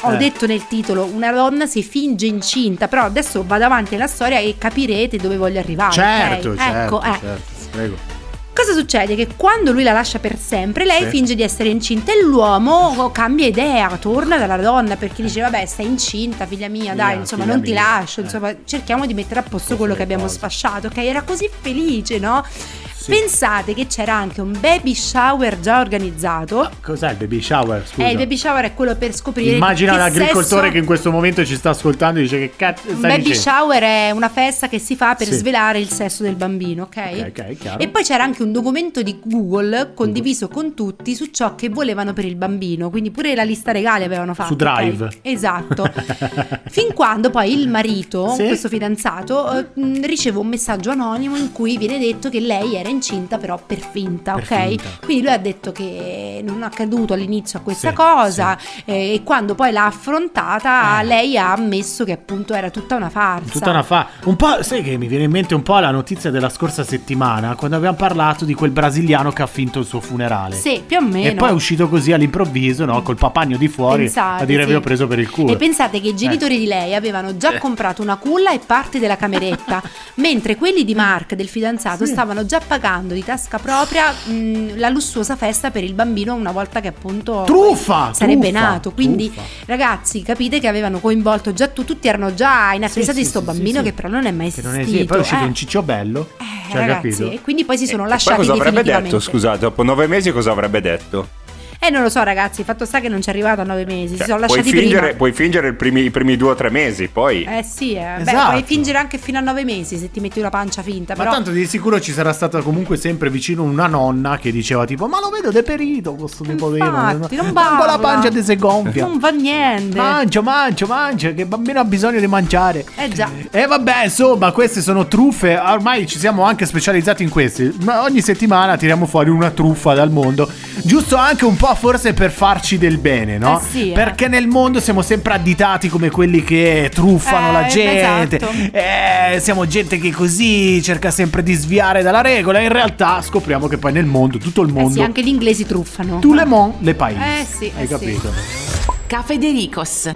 ho Eh. detto nel titolo una donna si finge incinta, però adesso vado avanti nella storia e capirete dove voglio arrivare. Certo, ok? certo, Ecco, eh. certo. Prego. Cosa succede? Che quando lui la lascia per sempre, lei Sì. finge di essere incinta e l'uomo cambia idea, torna dalla donna perché dice vabbè stai incinta figlia mia, dai, Figlia- insomma non ti mia, lascio, eh. insomma cerchiamo di mettere a posto Posto quello che abbiamo cose. sfasciato, ok? Era così felice, no? Sì. Pensate che c'era anche un baby shower già organizzato. Cos'è il baby shower? Scusa. Eh, il baby shower è quello per scoprire Immagina che l'agricoltore sesso- che in questo momento ci sta ascoltando e dice che cazzo Un baby dicendo? shower è una festa che si fa per Sì. svelare il sesso del bambino, ok? Ok, ok, chiaro. E poi c'era anche un documento di Google condiviso con tutti su ciò che volevano per il bambino, quindi pure la lista regale avevano fatto. Su Drive. ok? Esatto. fin quando poi il marito, Sì. questo fidanzato, eh, riceve un messaggio anonimo in cui viene detto che lei era incinta però per finta, Per ok? finta. Quindi lui ha detto che non ha creduto all'inizio a questa Sì, cosa eh, e quando poi l'ha affrontata Eh. lei ha ammesso che appunto era tutta una farsa. Tutta una fa. Un po', sai che mi viene in mente un po' la notizia della scorsa settimana, quando abbiamo parlato di quel brasiliano che ha finto il suo funerale. Sì, più o meno. E poi è uscito così all'improvviso, no? Col papagno di fuori Pensate, a dire sì. vi ho preso per il culo. E pensate che i genitori di lei avevano già comprato una culla e parte della cameretta, mentre quelli di Mark, del fidanzato, Sì. stavano già pagando di tasca propria mh, la lussuosa festa per il bambino una volta che appunto Truffa! sarebbe truffa, nato. Quindi, truffa. ragazzi, capite che avevano coinvolto già tu- tutti erano già in attesa Sì, di sì, sto sì, bambino sì, che però non è mai Che non è sì, poi è uscito eh. un ciccio bello. Eh, cioè, ragazzi, capito? e quindi poi si sono E poi lasciati cosa avrebbe detto? Scusate, dopo nove mesi cosa avrebbe detto? Eh, non lo so, ragazzi. Fatto sta che non ci è arrivato a nove mesi. Cioè, si sono puoi, lasciati fingere, prima. puoi fingere i primi, i primi due o tre mesi, poi... Eh sì, eh. Beh, Esatto. puoi fingere anche fino a nove mesi se ti metti una pancia finta. Ma però... tanto di sicuro ci sarà stata comunque sempre vicino una nonna che diceva tipo ma lo vedo deperito questo nipote Infatti, non Manco la parla. pancia di se gonfia Non va niente. Mangia, mangia, mangia, che bambino ha bisogno di mangiare. Eh già. E vabbè, insomma, queste sono truffe. Ormai ci siamo anche specializzati in questi. Ma ogni settimana tiriamo fuori una truffa dal mondo. Giusto anche un po' forse per farci del bene, no? Eh sì, eh. Perché nel mondo siamo sempre additati come quelli che truffano Eh, la gente. esatto. Eh, siamo gente che così cerca sempre di sviare dalla regola. In realtà scopriamo che poi nel mondo, tutto il Eh mondo. sì, anche gli inglesi truffano. Tout le monde, le país. Eh sì, Hai eh sì. capito? Caffè De Ricos.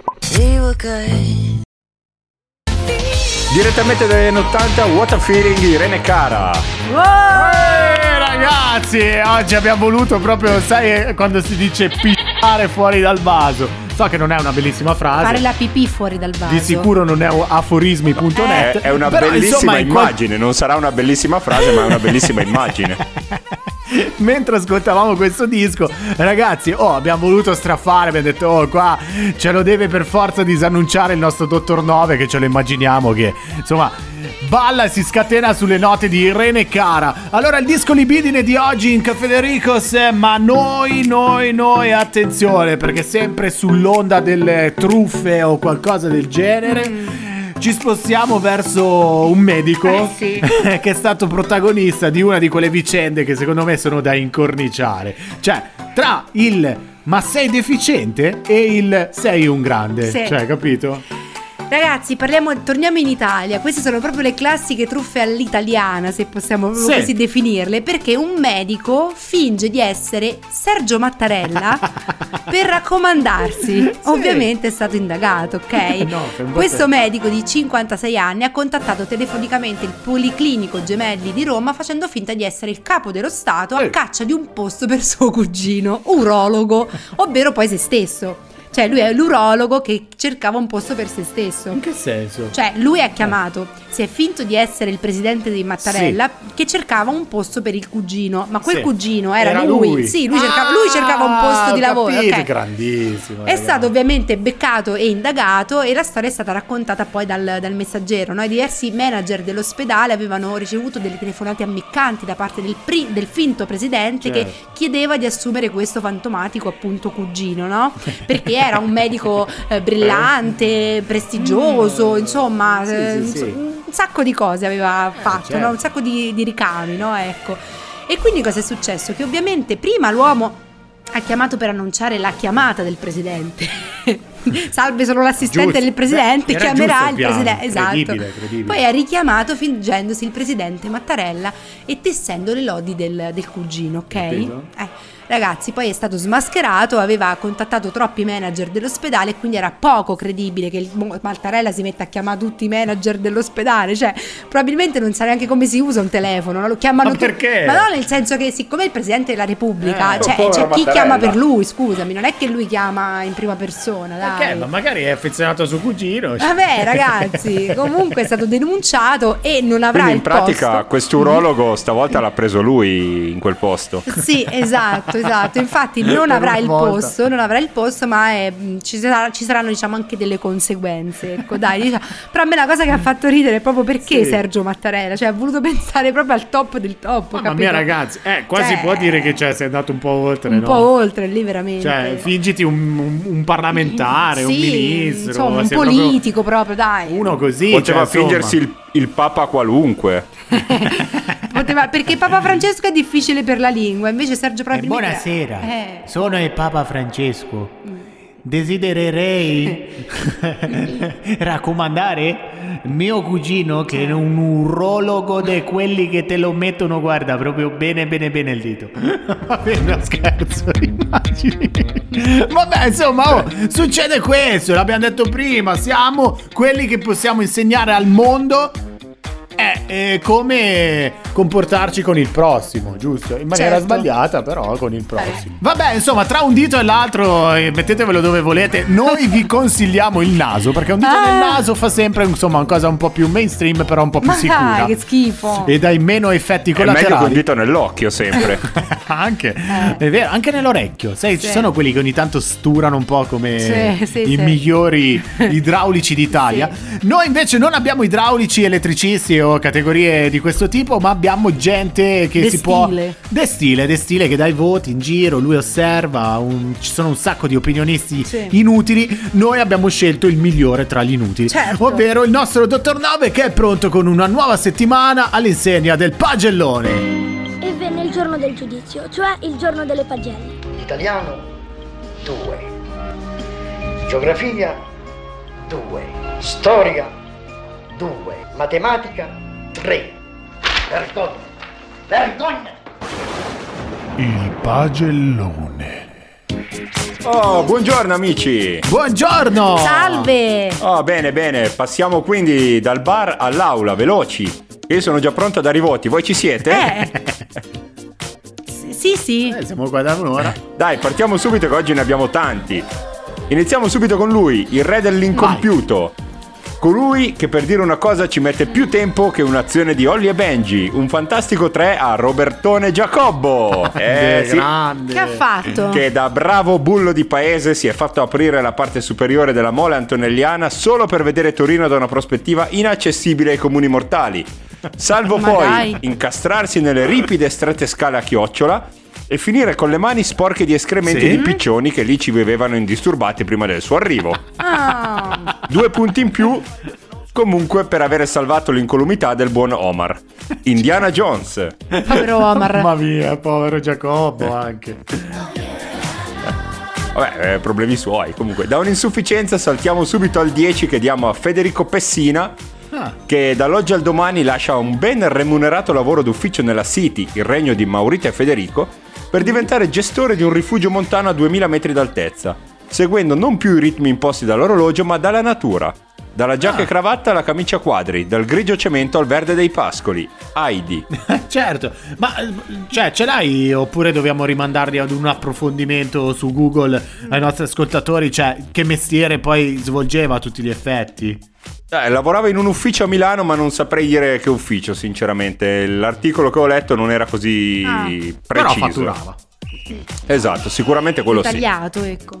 Direttamente dagli anni 80, What a Feeling di Irene Cara. Eh, ragazzi, oggi abbiamo voluto proprio, sai, quando si dice pizzare fuori dal vaso. So che non è una bellissima frase. Fare la pipì fuori dal vaso. Di sicuro non è aforismi.net. È, è una però, bellissima insomma, in qual- immagine, non sarà una bellissima frase, ma è una bellissima immagine. Mentre ascoltavamo questo disco, ragazzi, oh, abbiamo voluto straffare. Abbiamo detto, oh, qua ce lo deve per forza disannunciare il nostro dottor Nove. Che ce lo immaginiamo che insomma balla e si scatena sulle note di Irene Cara. Allora, il disco libidine di oggi in Caffè De Ricos, ma noi, noi, noi, attenzione, perché sempre sull'onda delle truffe o qualcosa del genere. Ci spostiamo verso un medico Eh, sì. che è stato protagonista di una di quelle vicende che secondo me sono da incorniciare. Cioè, tra il ma sei deficiente e il sei un grande. Sì. Cioè, capito? Ragazzi, parliamo, torniamo in Italia. Queste sono proprio le classiche truffe all'italiana, se possiamo Sì. così definirle. Perché un medico finge di essere Sergio Mattarella per raccomandarsi. Ovviamente è stato indagato, ok? No, Questo medico di 56 anni ha contattato telefonicamente il Policlinico Gemelli di Roma facendo finta di essere il capo dello Stato a Eh. caccia di un posto per suo cugino, urologo, ovvero poi se stesso. Cioè lui è l'urologo che cercava un posto per se stesso. In che senso? Cioè, lui ha chiamato, si è finto di essere il presidente di Mattarella che cercava un posto per il cugino, ma quel Sì. cugino era, lui. Sì, lui cercava, lui cercava un posto di Ah, lavoro. capito, ok. Grandissimo. È ragazzi. stato ovviamente beccato e indagato e la storia è stata raccontata poi dal, dal messaggero. no? I diversi manager dell'ospedale avevano ricevuto delle telefonate ammiccanti da parte del, pri- del finto presidente che Certo. chiedeva di assumere questo fantomatico appunto cugino, no? Perché era un medico eh, brillante, prestigioso, insomma, Mm. Sì, eh, sì, un- sì. un sacco di cose aveva fatto, certo. no? un sacco di, di ricami, no? Ecco. E quindi cosa è successo? Che ovviamente prima l'uomo ha chiamato per annunciare la chiamata del presidente. Salve solo l'assistente Giusto. del presidente, Beh, chiamerà il il presidente. Esatto. credibile, credibile. Poi ha richiamato fingendosi il presidente Mattarella e tessendo le lodi del, del cugino, ok? Eh, Ragazzi, poi è stato smascherato, aveva contattato troppi manager dell'ospedale e quindi era poco credibile che Mattarella si metta a chiamare tutti i manager dell'ospedale, cioè probabilmente non sa neanche come si usa un telefono, no? lo chiamano Ma tu- perché? Ma no, nel senso che siccome è il Presidente della Repubblica, Eh, cioè, c'è chi Mattarella. chiama per lui, scusami, non è che lui chiama in prima persona, dai. Perché? Ma magari è affezionato a suo cugino. Vabbè ragazzi, comunque è stato denunciato e non avrà Quindi in il pratica questo urologo stavolta l'ha preso lui in quel posto. Sì, esatto, esatto. Infatti non avrà il volta. posto, non avrà il posto, ma è- mh, ci, sarà- ci saranno diciamo anche delle conseguenze. Ecco, dai, diciamo. Però a me la cosa che ha fatto ridere è proprio perché Sì. Sergio Mattarella, cioè ha voluto pensare proprio al top del top, Mamma capito? mia, ragazzi, eh, quasi Cioè, può dire che cioè, sei andato un po' oltre, un no? po' oltre lì veramente. Cioè, fingiti un, un- un parlamentare, un Sì, ministro, insomma, un sei proprio politico proprio, dai. Uno così. Poteva cioè, insomma. fingersi il, il papa qualunque. Poteva- perché Papa Francesco è difficile per la lingua, invece Sergio Eh, probabilmente buonasera, Eh. sono il Papa Francesco. Desidererei raccomandare mio cugino che è un urologo di quelli che te lo mettono, guarda, proprio bene bene bene il dito. Vabbè, no, scherzo, immagini. Vabbè, insomma, oh, succede questo, l'abbiamo detto prima, siamo quelli che possiamo insegnare al mondo eh, eh, come comportarci con il prossimo, giusto? In maniera Certo. sbagliata, però con il prossimo. Vabbè, insomma, tra un dito e l'altro, eh, mettetevelo dove volete. Noi vi consigliamo il naso, perché un dito Ah. nel naso fa sempre, insomma, una cosa un po' più mainstream, però un po' più Ma sicura. dai, che schifo. E dai meno effetti È meglio che un collaterali. dito nell'occhio sempre. anche, è vero, anche nell'orecchio. Sai, ci Eh. Sì. sono quelli che ogni tanto sturano un po' come Sì, sì, i sì. migliori idraulici d'Italia. Noi invece non abbiamo idraulici, elettricisti o categorie di questo tipo, ma abbiamo gente che De si può... stile. De stile, de stile, che dà i voti in giro, lui osserva, un- ci sono un sacco di opinionisti Sì. inutili. Noi abbiamo scelto il migliore tra gli inutili, Certo. ovvero il nostro Dottor Nove che è pronto con una nuova settimana all'insegna del pagellone. E venne il giorno del giudizio, cioè il giorno delle pagelle. Italiano 2. Geografia 2. Storia 2. Matematica 3. Vergogna. Vergogna. Il pagellone. Oh, buongiorno amici. Buongiorno! Salve! Oh, bene, bene. Passiamo quindi dal bar all'aula, veloci. Io sono già pronto a dare i voti. Voi ci siete? Eh. Sì, sì. Eh, siamo qua da un'ora. Dai, partiamo subito che oggi ne abbiamo tanti. Iniziamo subito con lui, il re dell'incompiuto. Colui che per dire una cosa ci mette più tempo che un'azione di Ollie e Benji. Un fantastico 3 a Robertone Giacobbo. Eh, sì. grande. Che ha fatto? Che da bravo bullo di paese si è fatto aprire la parte superiore della mole antonelliana solo per vedere Torino da una prospettiva inaccessibile ai comuni mortali. Salvo Ma poi dai. incastrarsi nelle ripide e strette scale a chiocciola e finire con le mani sporche di escrementi Sì? di piccioni che lì ci vivevano indisturbati prima del suo arrivo. Ah, Due punti in più comunque per aver salvato l'incolumità del buon Omar. Indiana Jones. povero Omar. Mamma mia, povero Giacobbo anche. Vabbè, eh, problemi suoi. Comunque, da un'insufficienza saltiamo subito al 10 che diamo a Federico Pessina. Ah. Che dall'oggi al domani lascia un ben remunerato lavoro d'ufficio nella City, il regno di Maurita e Federico, per diventare gestore di un rifugio montano a 2000 metri d'altezza, seguendo non più i ritmi imposti dall'orologio ma dalla natura. Dalla giacca e cravatta alla camicia a quadri, dal grigio cemento al verde dei pascoli. Heidi. certo, ma cioè, ce l'hai oppure dobbiamo rimandarli ad un approfondimento su Google ai nostri ascoltatori? Cioè, che mestiere poi svolgeva a tutti gli effetti? Eh, lavorava in un ufficio a Milano, ma non saprei dire che ufficio, sinceramente. L'articolo che ho letto non era così Ah. Però preciso. fatturava. Esatto, sicuramente quello sì. Tagliato, ecco.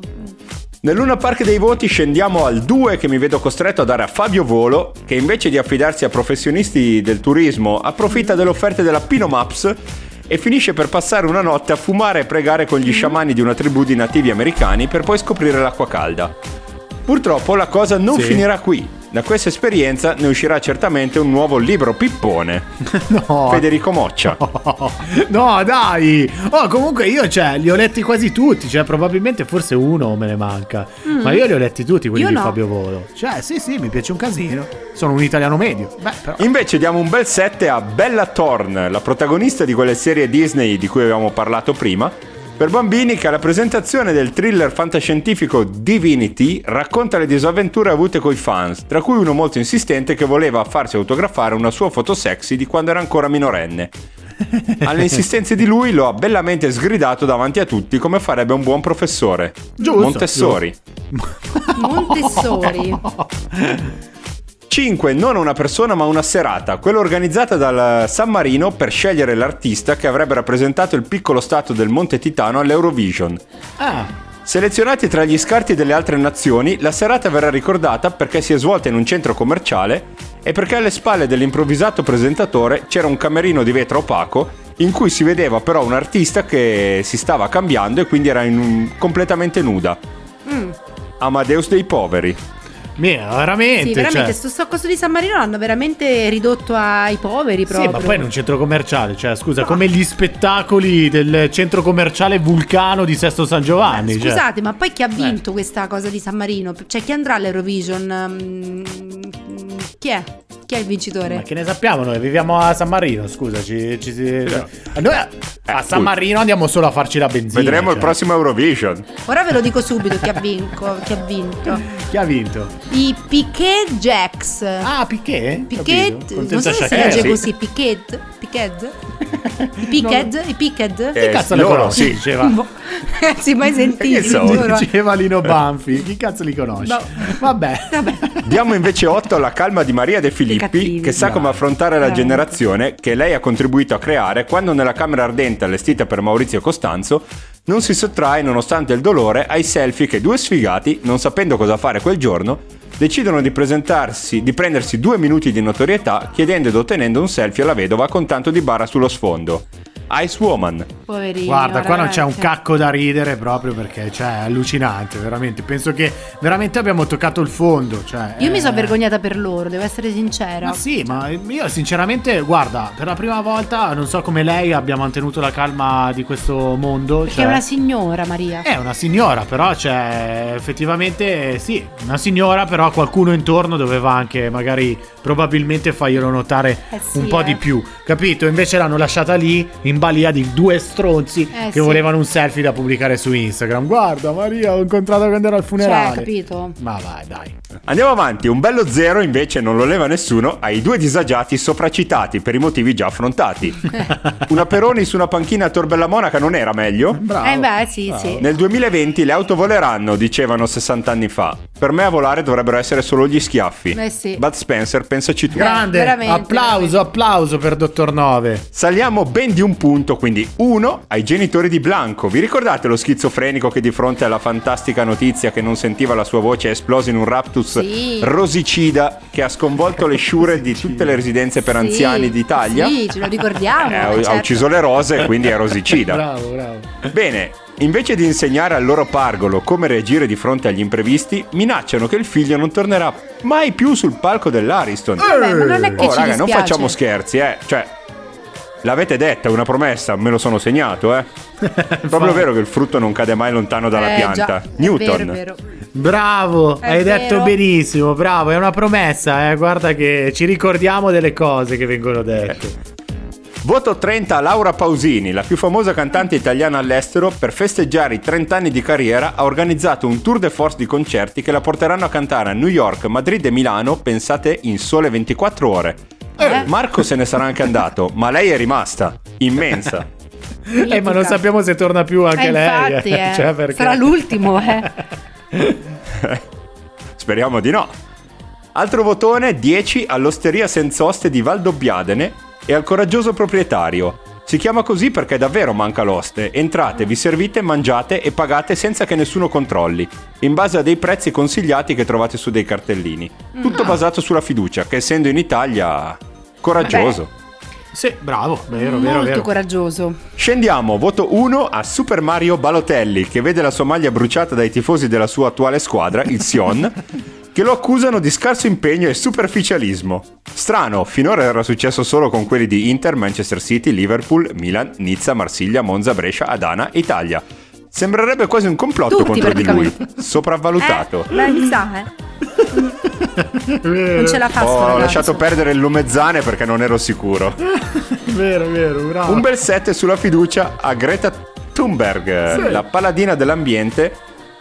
Nel Luna Park dei voti scendiamo al 2 che mi vedo costretto a dare a Fabio Volo, che invece di affidarsi a professionisti del turismo approfitta delle offerte della Pino Maps e finisce per passare una notte a fumare e pregare con gli sciamani di una tribù di nativi americani per poi scoprire l'acqua calda. Purtroppo la cosa non Sì. finirà qui. Da questa esperienza ne uscirà certamente un nuovo libro pippone. No. Federico Moccia. No, dai! Oh, comunque io, cioè, li ho letti quasi tutti. Cioè, probabilmente forse uno me ne manca. Mm. Ma io li ho letti tutti, quelli Io di no. Fabio Volo. Cioè, sì, sì, mi piace un casino. Sono un italiano medio. Beh, però. Invece diamo un bel 7 a Bella Thorne, la protagonista di quelle serie Disney di cui avevamo parlato prima, per bambini che alla presentazione del thriller fantascientifico Divinity racconta le disavventure avute coi fans, tra cui uno molto insistente che voleva farsi autografare una sua foto sexy di quando era ancora minorenne. Alle insistenze di lui lo ha bellamente sgridato davanti a tutti come farebbe un buon professore. Giusto, Montessori. Montessori. 5. Non una persona ma una serata, quella organizzata dal San Marino per scegliere l'artista che avrebbe rappresentato il piccolo stato del Monte Titano all'Eurovision. Ah, Selezionati tra gli scarti delle altre nazioni, la serata verrà ricordata perché si è svolta in un centro commerciale e perché alle spalle dell'improvvisato presentatore c'era un camerino di vetro opaco in cui si vedeva però un artista che si stava cambiando e quindi era un- completamente nuda. Mm. Amadeus dei poveri. Mia, veramente. Sì, veramente, cioè. sto, sto coso di San Marino l'hanno veramente ridotto ai poveri Sì, proprio. ma poi in un centro commerciale, cioè, scusa, come gli spettacoli del centro commerciale Vulcano di Sesto San Giovanni. cioè. Scusate, ma poi chi ha vinto questa cosa di San Marino? Cioè, chi andrà all'Eurovision? Mm, Chi è? Chi è il vincitore? Ma che ne sappiamo noi? Viviamo a San Marino, scusa, ci, ci si- Noi a, a San. Marino andiamo solo a farci la benzina. Vedremo il cioè. prossimo Eurovision. Ora ve lo dico subito chi ha, vinco- chi ha vinto. Chi ha vinto? I Piquet Jacks. Ah, Piquet? Piquet, non so se si legge sì. così, Piquet, Piquet, i Piquet, i Piquet. Eh, cazzo le loro, conosci? sì. Diceva. Boh, Ragazzi, mai Che so, giuro. Diceva Lino Banfi. Chi cazzo li conosci? No. Vabbè. Diamo invece 8 alla calma di Maria De Filippi, che sa come affrontare la generazione che lei ha contribuito a creare quando nella camera ardente allestita per Maurizio Costanzo non si sottrae, nonostante il dolore, ai selfie che due sfigati, non sapendo cosa fare quel giorno, decidono di presentarsi, di prendersi due minuti di notorietà chiedendo ed ottenendo un selfie alla vedova con tanto di bara sullo sfondo. Ice Woman. Poverini. Guarda, qua non c'è un cacco da ridere proprio perché cioè, è allucinante, veramente. Penso che veramente abbiamo toccato il fondo. Cioè, Io mi sono eh, vergognata per loro, devo essere sincera. Ma sì, ma io sinceramente, guarda, per la prima volta non so come lei abbia mantenuto la calma di questo mondo. Perché cioè- è una signora, Maria. È una signora, però c'è effettivamente sì, una signora, però qualcuno intorno doveva anche magari probabilmente farglielo notare Eh sì, un po' eh. di più, capito? Invece l'hanno lasciata lì in balia di due stronzi Eh che sì. volevano un selfie da pubblicare su Instagram. Guarda, Maria, ho incontrato quando ero al Cioè, funerale. capito? Ma vai, dai. Andiamo avanti, un bello zero invece non lo leva nessuno ai due disagiati sopracitati per i motivi già affrontati. una Peroni su una panchina a Tor Bella Monaca non era meglio? Bravo. Eh beh, sì, sì. Nel 2020 le auto voleranno, dicevano 60 anni fa. Per me a volare dovrebbero essere solo gli schiaffi. Eh sì. Bud Spencer, pensaci tu. Grande, veramente, applauso, applauso per Dottor Nove. Saliamo ben di un punto, quindi uno ai genitori di Blanco. Vi ricordate lo schizofrenico che di fronte alla fantastica notizia che non sentiva la sua voce è esploso in un raptus Sì. rosicida che ha sconvolto le sciure di tutte le residenze per Sì, anziani d'Italia? Sì, ce lo ricordiamo. Eh, ha, certo. ha ucciso le rose, quindi è rosicida. Bravo, bravo. Bene, invece di insegnare al loro pargolo come reagire di fronte agli imprevisti, minacciano che il figlio non tornerà mai più sul palco dell'Ariston. Vabbè, ma non è che Oh, ci raga, non facciamo scherzi, eh. Cioè, L'avete detta, è una promessa, me lo sono segnato, eh. È proprio vero che il frutto non cade mai lontano dalla Eh, pianta. già, è Newton. vero, è vero. Bravo, È hai vero. detto benissimo, bravo, è una promessa, eh. Guarda che ci ricordiamo delle cose che vengono dette. Voto 30 a Laura Pausini, la più famosa cantante italiana all'estero, per festeggiare i 30 anni di carriera ha organizzato un tour de force di concerti che la porteranno a cantare a New York, Madrid e Milano, pensate, in sole 24 ore. Eh? Marco se ne sarà anche andato, ma lei è rimasta, immensa. Eh, ma non sappiamo se torna più anche Eh, lei. infatti, eh. Cioè, perché- Sarà l'ultimo, eh. Speriamo di no. Altro votone 10 all'osteria senza oste di Valdobbiadene e al coraggioso proprietario. Si chiama così perché davvero manca l'oste. Entrate, vi servite, mangiate e pagate senza che nessuno controlli, in base a dei prezzi consigliati che trovate su dei cartellini. Tutto Mm. basato sulla fiducia, che essendo in Italia coraggioso. Sì, bravo, vero, vero, Molto vero. coraggioso. Scendiamo, voto 1 a Super Mario Balotelli, che vede la sua maglia bruciata dai tifosi della sua attuale squadra, il Sion, che lo accusano di scarso impegno e superficialismo. Strano, finora era successo solo con quelli di Inter, Manchester City, Liverpool, Milan, Nizza, Marsiglia, Monza, Brescia, Adana, Italia. Sembrerebbe quasi un complotto Tutti, contro di lui, sopravvalutato. Eh, beh, mi sa, eh. Non ce la fa sto Ho lasciato perdere il lumezzane perché non ero sicuro. Vero, vero, bravo. Un bel 7 sulla fiducia a Greta Thunberg, Sì. la paladina dell'ambiente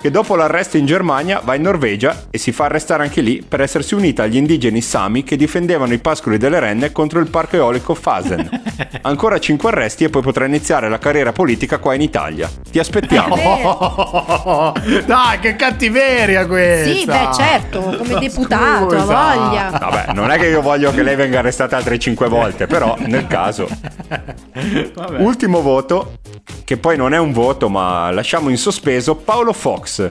che dopo l'arresto in Germania va in Norvegia e si fa arrestare anche lì per essersi unita agli indigeni Sami che difendevano i pascoli delle renne contro il parco eolico Fasen. Ancora 5 arresti e poi potrà iniziare la carriera politica qua in Italia. Ti aspettiamo. Dai, che cattiveria questa! Sì, beh, certo, come deputato, Scusa. ha voglia. Vabbè, non è che io voglio che lei venga arrestata altre 5 volte, però nel caso. Ultimo voto, che poi non è un voto, ma lasciamo in sospeso Paolo Fox,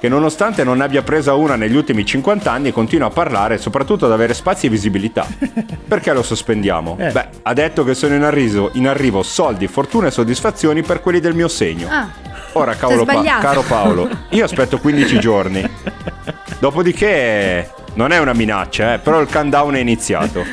che nonostante non ne abbia presa una negli ultimi 50 anni, continua a parlare e soprattutto ad avere spazi e visibilità. Perché lo sospendiamo? Eh. Beh, ha detto che sono in arrivo, in arrivo soldi, fortune e soddisfazioni per quelli del mio segno. Ah, Ora, cavolo, Pa- caro Paolo, io aspetto 15 giorni. Dopodiché non è una minaccia, eh, però il countdown è iniziato.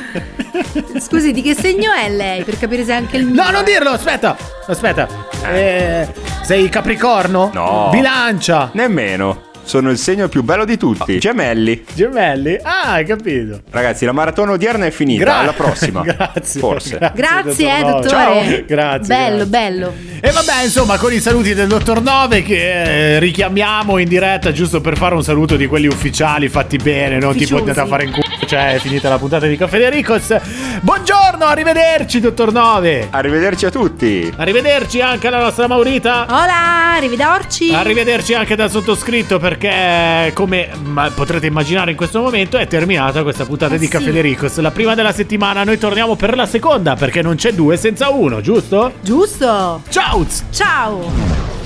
Scusi, di che segno è lei? Per capire se è anche il mio. No, non dirlo, aspetta, aspetta. Eh, sei Capricorno? No. Bilancia? Nemmeno. Sono il segno più bello di tutti. Gemelli. Gemelli? Ah, hai capito. Ragazzi, la maratona odierna è finita. Gra- Alla prossima. Grazie. Forse. Grazie, eh, dottor Nove. dottore. Ciao. Grazie. Bello, grazie. bello. E vabbè, insomma, con i saluti del dottor Nove che eh, richiamiamo in diretta giusto per fare un saluto di quelli ufficiali fatti bene, non tipo Ufficiosi. andate a fare in culo, cioè è finita la puntata di Caffè De Ricos. Buongiorno, arrivederci, dottor Nove. Arrivederci a tutti. Arrivederci anche alla nostra Maurita. Hola, arrivederci. Arrivederci anche dal sottoscritto perché come potrete immaginare in questo momento è terminata questa puntata Eh di sì. Caffè De Ricos, la prima della settimana, noi torniamo per la seconda perché non c'è due senza uno, giusto? Giusto. Ciao! Ciao.